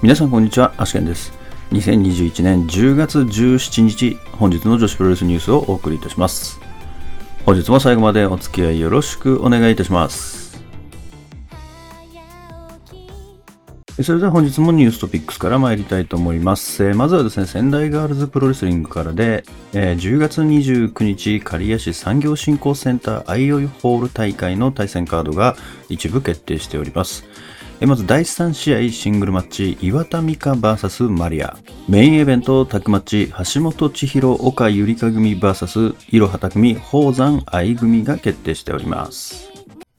皆さんこんにちは、アシケンです。2021年10月17日、本日の女子プロレスニュースをお送りいたします。本日も最後までお付き合いよろしくお願いいたします。それでは本日もニューストピックスから参りたいと思います。えーまずはですね、仙台ガールズプロレスリングからで、えー10月29日、刈谷市産業振興センターアイオイホール大会の対戦カードが一部決定しております。まず第3試合シングルマッチ、岩田美香 VS マリア。メインイベントタッグマッチ、橋本千尋岡ゆりか組 VS いろはた組宝山愛組が決定しております。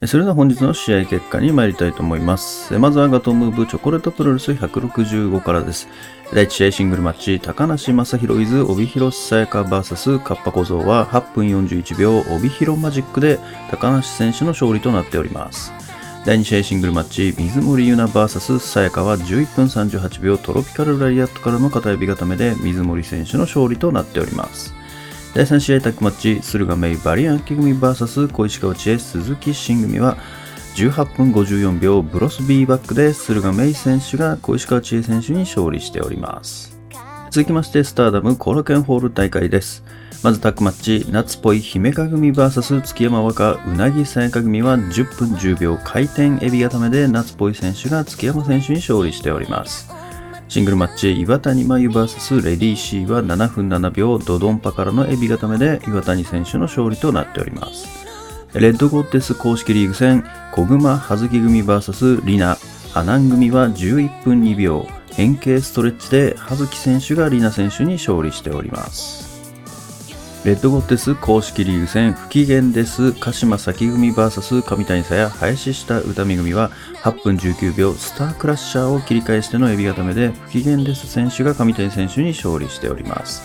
それでは本日の試合結果に参りたいと思います。まずはガトムーブチョコレートプロレス165からです。第1試合シングルマッチ、高梨正宏伊豆帯広さやか VS カッパ小僧は8分41秒帯広マジックで高梨選手の勝利となっております。第2試合シングルマッチ、水森優奈 VS さやかは11分38秒トロピカルラリアットからの片指固めで水森選手の勝利となっております。第3試合タッグマッチ、駿河メイバリアンキ組 VS 小石川知恵鈴木新組は18分54秒ブロス B バックで駿河メイ選手が小石川知恵選手に勝利しております。続きまして、スターダムコロケンホール大会です。まずタッグマッチ、夏っぽい姫香組 VS 月山若うなぎさやか組は10分10秒回転エビ固めで夏っぽい選手が月山選手に勝利しております。シングルマッチ、岩谷真由 VS レディー C は7分7秒ドドンパからのエビ固めで岩谷選手の勝利となっております。レッドゴッテス公式リーグ戦、小熊葉月組 VS リナ、アナン組は11分2秒、変形ストレッチで葉月選手がリナ選手に勝利しております。レッドゴッテス公式リーグ戦不機嫌です。鹿島咲組 VS 上谷さや林下歌見組は8分19秒スタークラッシャーを切り返してのエビ固めで不機嫌です選手が上谷選手に勝利しております。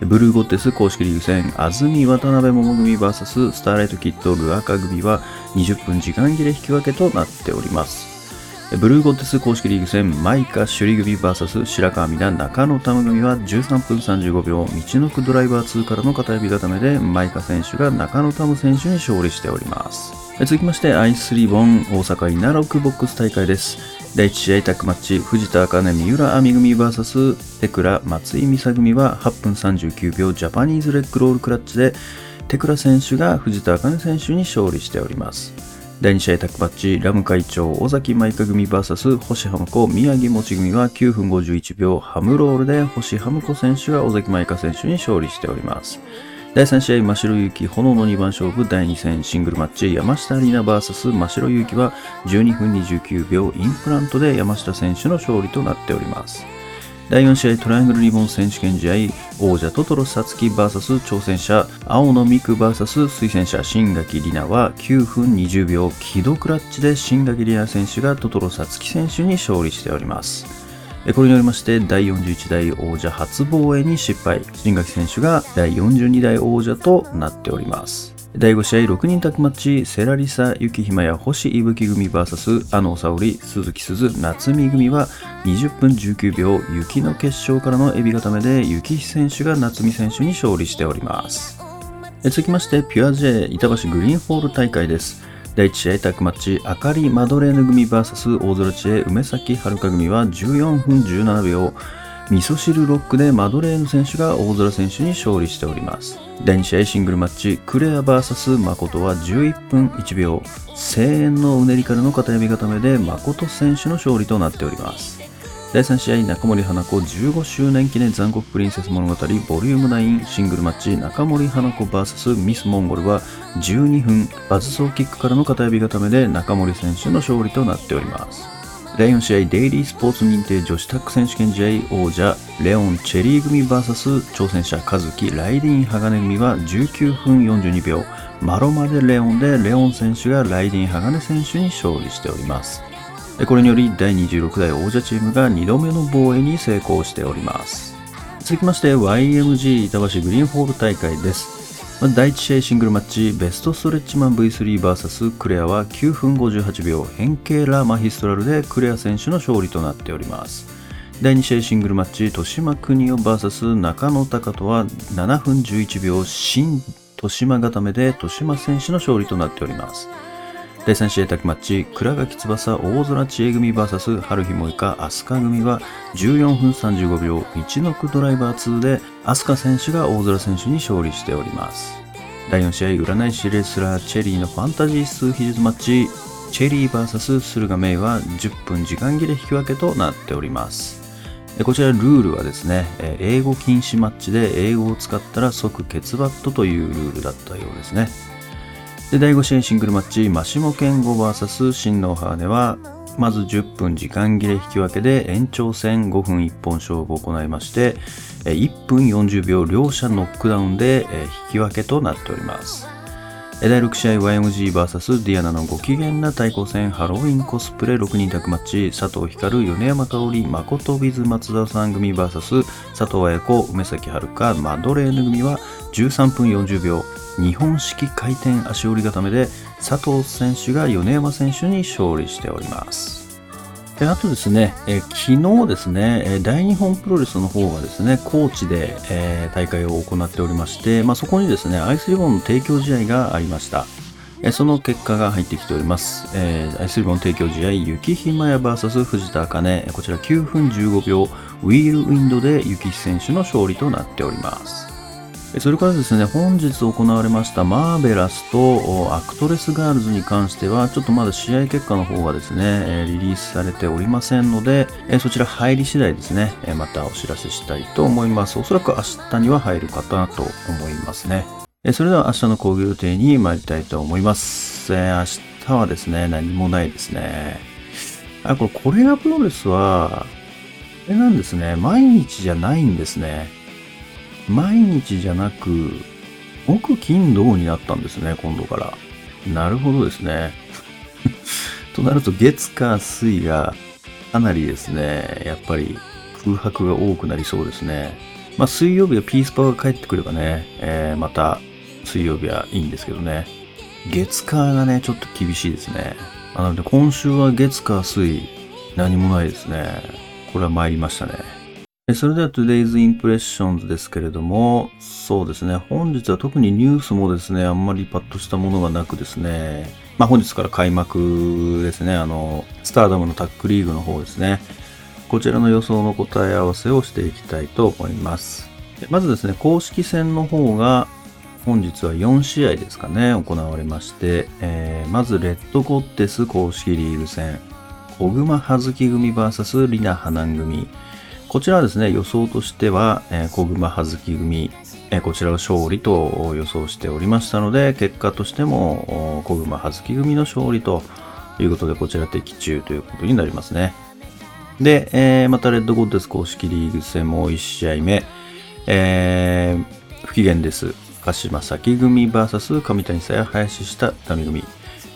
ブルーゴッテス公式リーグ戦安住渡辺桃組 VS スターライトキッドルアカ組は20分時間切れ引き分けとなっております。ブルーゴッテス公式リーグ戦、マイカ首里組 VS 白川美奈中野玉組は13分35秒、道のくドライバー2からの片指固めで、マイカ選手が中野玉選手に勝利しております。続きまして、アイスリボン大阪稲六ボックス大会です。第1試合タッグマッチ、藤田茜三浦亜美組 VS テクラ松井美沙組は8分39秒ジャパニーズレッグロールクラッチで、テクラ選手が藤田茜選手に勝利しております。第2試合タッグマッチ、ラム会長、尾崎舞香組 VS 星浜子、宮城もち組は9分51秒ハムロールで星浜子選手が尾崎舞香選手に勝利しております。第3試合、真城ゆき、炎の2番勝負第2戦シングルマッチ、山下里奈 VS 真城ゆきは12分29秒インプラントで山下選手の勝利となっております。第4試合トライアングルリボン選手権試合王者トトロサツキ VS 挑戦者青野美久 VS 推薦者新垣里奈は9分20秒キドクラッチで新垣里奈選手がトトロサツキ選手に勝利しております。これによりまして第41代王者初防衛に失敗。新垣選手が第42代王者となっております。第5試合6人タッグマッチセラリサ雪ひまや星いぶき組 VS あの沙織鈴木鈴夏美組は20分19秒雪の決勝からのエビ固めで雪選手が夏美選手に勝利しております。続きましてピュア J 板橋グリーンホール大会です。第1試合タッグマッチあかりマドレーヌ組 VS 大空知恵梅崎遥組は14分17秒味噌汁ロックでマドレーヌ選手が大空選手に勝利しております。第2試合シングルマッチ。クレア VS 誠は11分1秒。声援のうねりからの片指固めで誠選手の勝利となっております。第3試合中森花子。15周年記念残酷プリンセス物語。ボリューム9シングルマッチ。中森花子 VS ミスモンゴルは12分バズソーキックからの片指固めで中森選手の勝利となっております。第4試合デイリースポーツ認定女子タッグ選手権試合王者レオン・チェリー組 VS 挑戦者和樹ライディン・鋼組は19分42秒。マロマでレオンでレオン選手がライディン・鋼選手に勝利しております。これにより第26代王者チームが2度目の防衛に成功しております。続きまして YMG 板橋グリーンホール大会です。まず第1試合シングルマッチベストストレッチマン V3vs クレアは9分58秒変形ラマヒストラルでクレア選手の勝利となっております。第2試合シングルマッチ豊島邦夫 VS 中野隆人は7分11秒新豊島固めで豊島選手の勝利となっております。第3試合宅マッチ、倉垣翼大空知恵組 VS 春日萌香飛鳥組は14分35秒、道のくドライバー2で飛鳥選手が大空選手に勝利しております。第4試合、占い師レスラーチェリーのファンタジー数比率マッチ、チェリー VS 駿河メイは10分時間切れ引き分けとなっております。こちらルールはですね、英語禁止マッチで英語を使ったら即決バットというルールだったようですね。で、第5試合シングルマッチ、マシモケンゴ VS 新ノハーネは、まず10分時間切れ引き分けで延長戦5分1本勝負を行いまして、1分40秒両者ノックダウンで引き分けとなっております。第6試合 YMGVS ディアナのご機嫌な対抗戦ハロウィンコスプレ6人宅マッチ佐藤光、米山香織、誠ビズ松田さん組 VS 佐藤綾子、梅崎遥、マドレーヌ組は13分40秒日本式回転足折り固めで佐藤選手が米山選手に勝利しております。であとですね、え昨日ですね、大日本プロレスの方がですね、高知で、えー、大会を行っておりまして、まあ、そこにですね、アイスリボンの提供試合がありました。えその結果が入ってきております。えー、アイスリボン提供試合、雪ひまや VS 藤田茜、こちら9分15秒、ウィールウィンドで雪選手の勝利となっております。それからですね、本日行われましたマーベラスとアクトレスガールズに関しては、ちょっとまだ試合結果の方がですね、リリースされておりませんので、そちら入り次第ですね、またお知らせしたいと思います。おそらく明日には入るかなと思いますね。それでは明日の興行予定に参りたいと思います。明日はですね、何もないですね。あ、これ、コレアプロレスは、これなんですね。毎日じゃないんですね。毎日じゃなく、木金土になったんですね、今度から。なるほどですね。となると月火水がかなりですね、やっぱり空白が多くなりそうですね。まあ水曜日はピースパワーが帰ってくればね、えー、また水曜日はいいんですけどね。月火がね、ちょっと厳しいですね。なので今週は月火水何もないですね。これは参りましたね。それでは Today's Impressions ですけれども、そうですね、本日は特にニュースもですね、あんまりパッとしたものがなくですね、まあ本日から開幕ですね、あの、スターダムのタックリーグの方ですね、こちらの予想の答え合わせをしていきたいと思います。まずですね、公式戦の方が、本日は4試合ですかね、行われまして、えー、まず、レッドコッテス公式リーグ戦、小熊葉月組 VS リナ・ハナン組、こちらはですね、予想としては、えー、小熊葉月組、えー、こちらを勝利と予想しておりましたので、結果としても、小熊葉月組の勝利ということで、こちら的中ということになりますね。で、えー、またレッドゴッデス公式リーグ戦も1試合目、えー、不機嫌です。鹿島崎組 VS 上谷さや林下民組。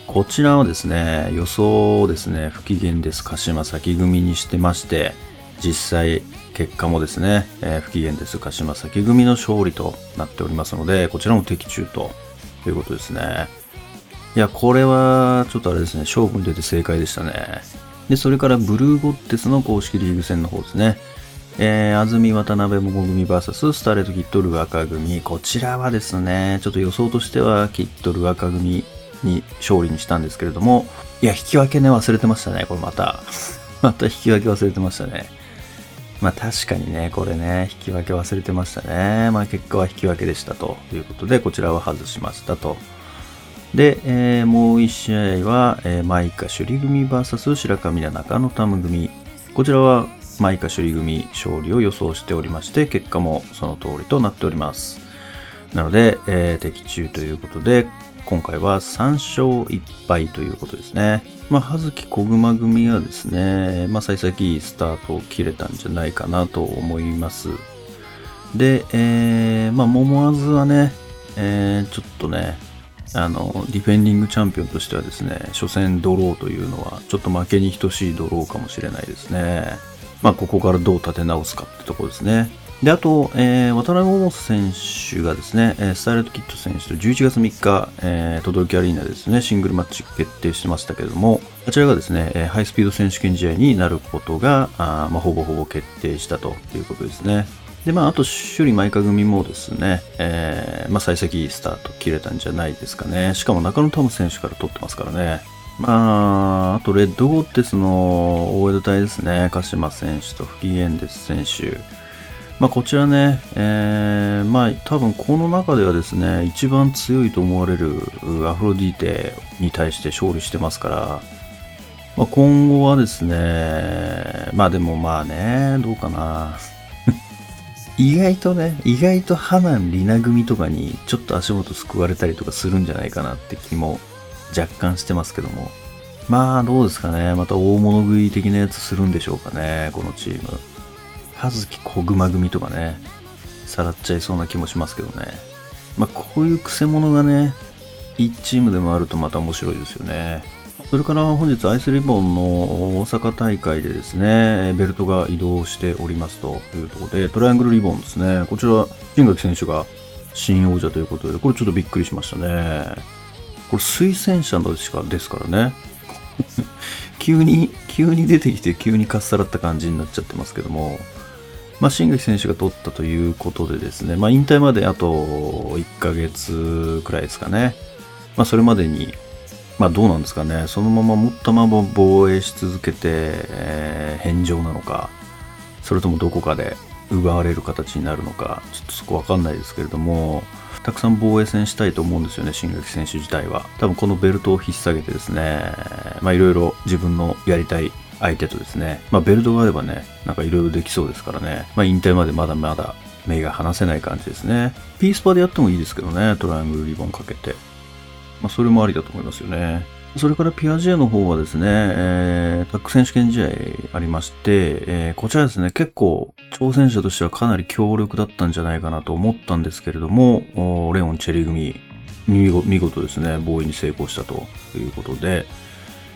こちらはですね、予想をですね、不機嫌です。鹿島崎組にしてまして、実際結果もですね、えー、不機嫌です鹿島先組の勝利となっておりますので、こちらも的中ということですね。いや、これはちょっとあれですね、勝負に出て正解でしたね。で、それからブルーゴッテスの公式リーグ戦の方ですね。えー、安住渡辺桃組 VS スターレットキットル赤組。こちらはですね、ちょっと予想としてはキットル赤組に勝利にしたんですけれども、いや、引き分けね、忘れてましたね、これまた。また引き分け忘れてましたね。まあ確かにね、これね、引き分け忘れてましたね。まあ結果は引き分けでしたということで、こちらは外しましたと。で、えー、もう1試合は、えー、マイカ首里組 VS 白神田中野タム組。こちらはマイカ首里組勝利を予想しておりまして、結果もその通りとなっております。なので、えー、的中ということで、今回は3勝1敗ということですね。まあ、葉月小熊組はですね、まあ、幸先いいスタートを切れたんじゃないかなと思います。で、えー、まあ、桃わずはね、えー、ちょっとね、あの、ディフェンディングチャンピオンとしてはですね、初戦ドローというのは、ちょっと負けに等しいドローかもしれないですね。まあ、ここからどう立て直すかってとこですね。で、あと、えー、渡辺桃選手がですね、スタイルトキット選手と11月3日、えー、轟アリーナですね、シングルマッチ決定してましたけれども、こちらがですね、ハイスピード選手権試合になることが、あまあ、ほぼほぼ決定したということですね。で、まあ、あと、首里舞香組もですね、えー、まあ、幸先スタート切れたんじゃないですかね。しかも中野タム選手から取ってますからね。まあ、あと、レッドゴッテスの大江戸隊ですね。鹿島選手と不機嫌です選手。まあ、こちらね、えー、まあ、多分この中ではですね、一番強いと思われるアフロディーテに対して勝利してますから、まあ、今後はですね、まあでもまあね、どうかな。意外とね、意外とハナン・リナ組とかにちょっと足元救われたりとかするんじゃないかなって気も若干してますけども。まあどうですかね。また大物食い的なやつするんでしょうかね、このチーム。葉月小熊組とかね、さらっちゃいそうな気もしますけどね。まあ、こういうクセ者がね、1チームでもあるとまた面白いですよね。それから本日アイスリボンの大阪大会でですね、ベルトが移動しておりますというところで、トライアングルリボンですね。こちら、新垣選手が新王者ということで、これちょっとびっくりしましたね。これ推薦者のしかですからね。急に、急に出てきて急にかっさらった感じになっちゃってますけども、まあ、新垣選手が取ったということでですね、まあ、引退まであと1ヶ月くらいですかね。まあ、それまでに、まあ、どうなんですかね。そのまま持ったまま防衛し続けて、えー、返上なのか、それともどこかで奪われる形になるのか、ちょっとそこわかんないですけれども、たくさん防衛戦したいと思うんですよね、新垣選手自体は。多分このベルトを引っ提げてですね、まあいろいろ自分のやりたい相手とですね、まあベルトがあればね、なんかいろいろできそうですからね、まあ引退までまだまだ目が離せない感じですね。ピースパでやってもいいですけどね、トライアングルリボンかけて。まあそれもありだと思いますよね。それからピアジェの方はですね、えー、タック選手権試合ありまして、えー、こちらですね、結構挑戦者としてはかなり強力だったんじゃないかなと思ったんですけれども、レオン・チェリー組、見事ですね、防衛に成功したということで、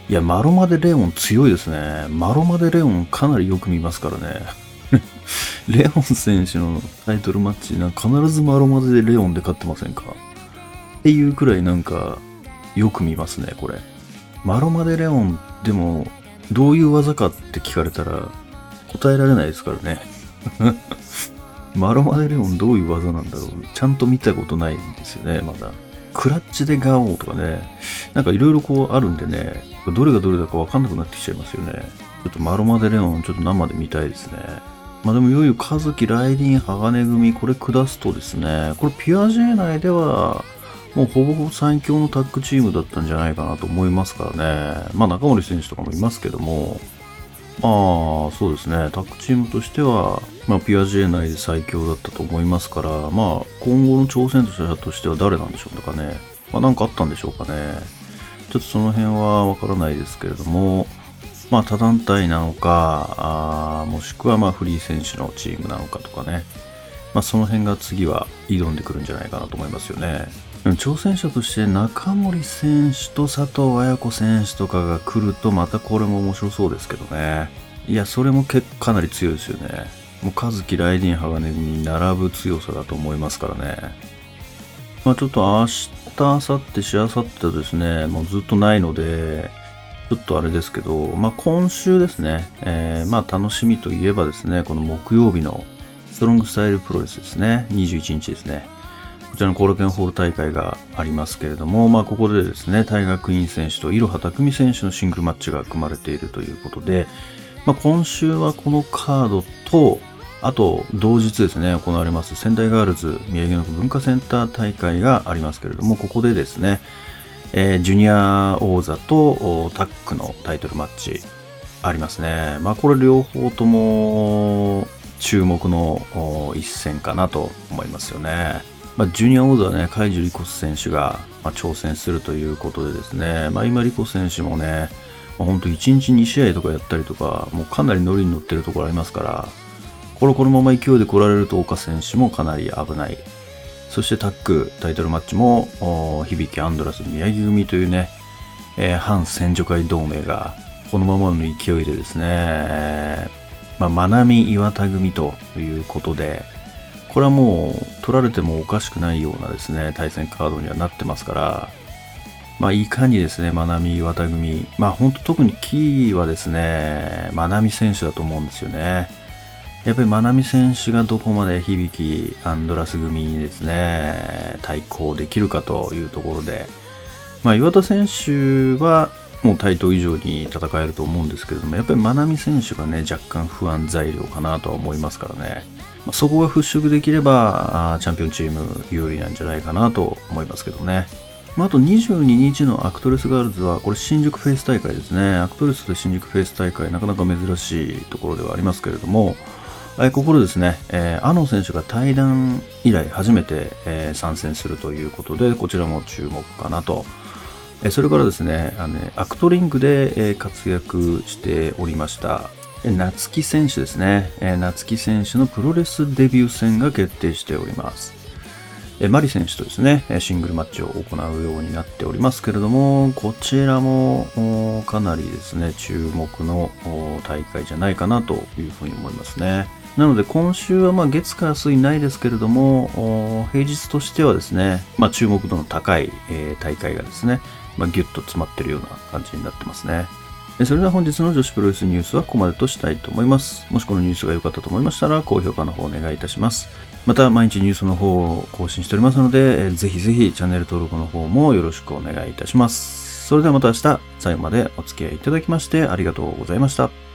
いや、マロマでレオン強いですね。マロマでレオンかなりよく見ますからね。レオン選手のタイトルマッチ、なんか必ずマロマでレオンで勝ってませんか？っていうくらいなんか、よく見ますね、これ。マロマでレオン、でも、どういう技かって聞かれたら、答えられないですからね。マロマでレオンどういう技なんだろうちゃんと見たことないんですよね、まだ。クラッチでガオーとかね、なんかいろいろこうあるんでね、どれがどれだかわかんなくなってきちゃいますよね。ちょっとマロマデレオン、ちょっと生で見たいですね。まあでもいよいよカズキ、ライディン、鋼組、これ下すとですね、これピュア J 内では、もうほぼほぼ最強のタッグチームだったんじゃないかなと思いますからね。まあ中森選手とかもいますけども、まあそうですね、タッグチームとしては、まあピュア J 内で最強だったと思いますから、まあ今後の挑戦者としては誰なんでしょうかね。まあかあったんでしょうかね。ちょっとその辺はわからないですけれども、まあ他団体なのか、あもしくはまあフリー選手のチームなのかとかね、まあその辺が次は挑んでくるんじゃないかなと思いますよね。挑戦者として中森選手と佐藤綾子選手とかが来るとまたこれも面白そうですけどね。いや、それも結構かなり強いですよね。もう和樹ライディン鋼に並ぶ強さだと思いますからね。まあちょっと明日、明後日、しあさってとですね、もうずっとないので、ちょっとあれですけど、まあ今週ですね、えー、まあ楽しみといえばですね、この木曜日のストロングスタイルプロレスですね、21日ですね。こちらのコールケンホール大会がありますけれども、まあここでですね、大学院選手といろは匠選手のシングルマッチが組まれているということで、まあ今週はこのカードと、あと、同日ですね、行われます仙台ガールズ宮城野区文化センター大会がありますけれども、ここでですね、えー、ジュニア王座とタックのタイトルマッチありますね。まあ、これ両方とも注目の一戦かなと思いますよね。まあ、ジュニア王座はね、カイジュリコス選手が、まあ、挑戦するということでですね、まあ、今リコ選手もね、本当1日2試合とかやったりとか、もうかなりノリに乗ってるところありますから、これこのまま勢いで来られると岡選手もかなり危ない。そしてタックタイトルマッチも響きアンドラス宮城組というね、えー、反戦女会同盟がこのままの勢いでですね、まあ、まなみ岩田組ということで、これはもう取られてもおかしくないようなですね、対戦カードにはなってますから、まあいかにですね、まなみ岩田組、まあ本当特にキーはですね、まなみ選手だと思うんですよね。やっぱり真波選手がどこまで響きアンドラス組にですね、対抗できるかというところで、まあ、岩田選手は、もう対等以上に戦えると思うんですけれども、やっぱり真波選手がね、若干不安材料かなとは思いますからね。まあ、そこが払拭できれば、チャンピオンチーム有利なんじゃないかなと思いますけどね。まあ、あと22日のアクトレスガールズは、これ新宿フェイス大会ですね。アクトレスで新宿フェイス大会、なかなか珍しいところではありますけれども、えここでですね、えー、アノ選手が退団以来初めて、えー、参戦するということで、こちらも注目かなと。えー、それからですね、あのねアクトリングで、えー、活躍しておりました、夏木選手ですね、えー、夏木選手のプロレスデビュー戦が決定しております。えマリ選手とですね、シングルマッチを行うようになっておりますけれども、こちらもかなりですね、注目の大会じゃないかなというふうに思いますね。なので今週はまあ月から水ないですけれども、平日としてはですね、まあ、注目度の高い、えー、大会がですね、まあ、ギュッと詰まっているような感じになってますね。それでは本日の女子プロレスニュースはここまでとしたいと思います。もしこのニュースが良かったと思いましたら、高評価の方お願いいたします。また、毎日ニュースの方を更新しておりますので、ぜひぜひチャンネル登録の方もよろしくお願いいたします。それではまた明日、最後までお付き合いいただきましてありがとうございました。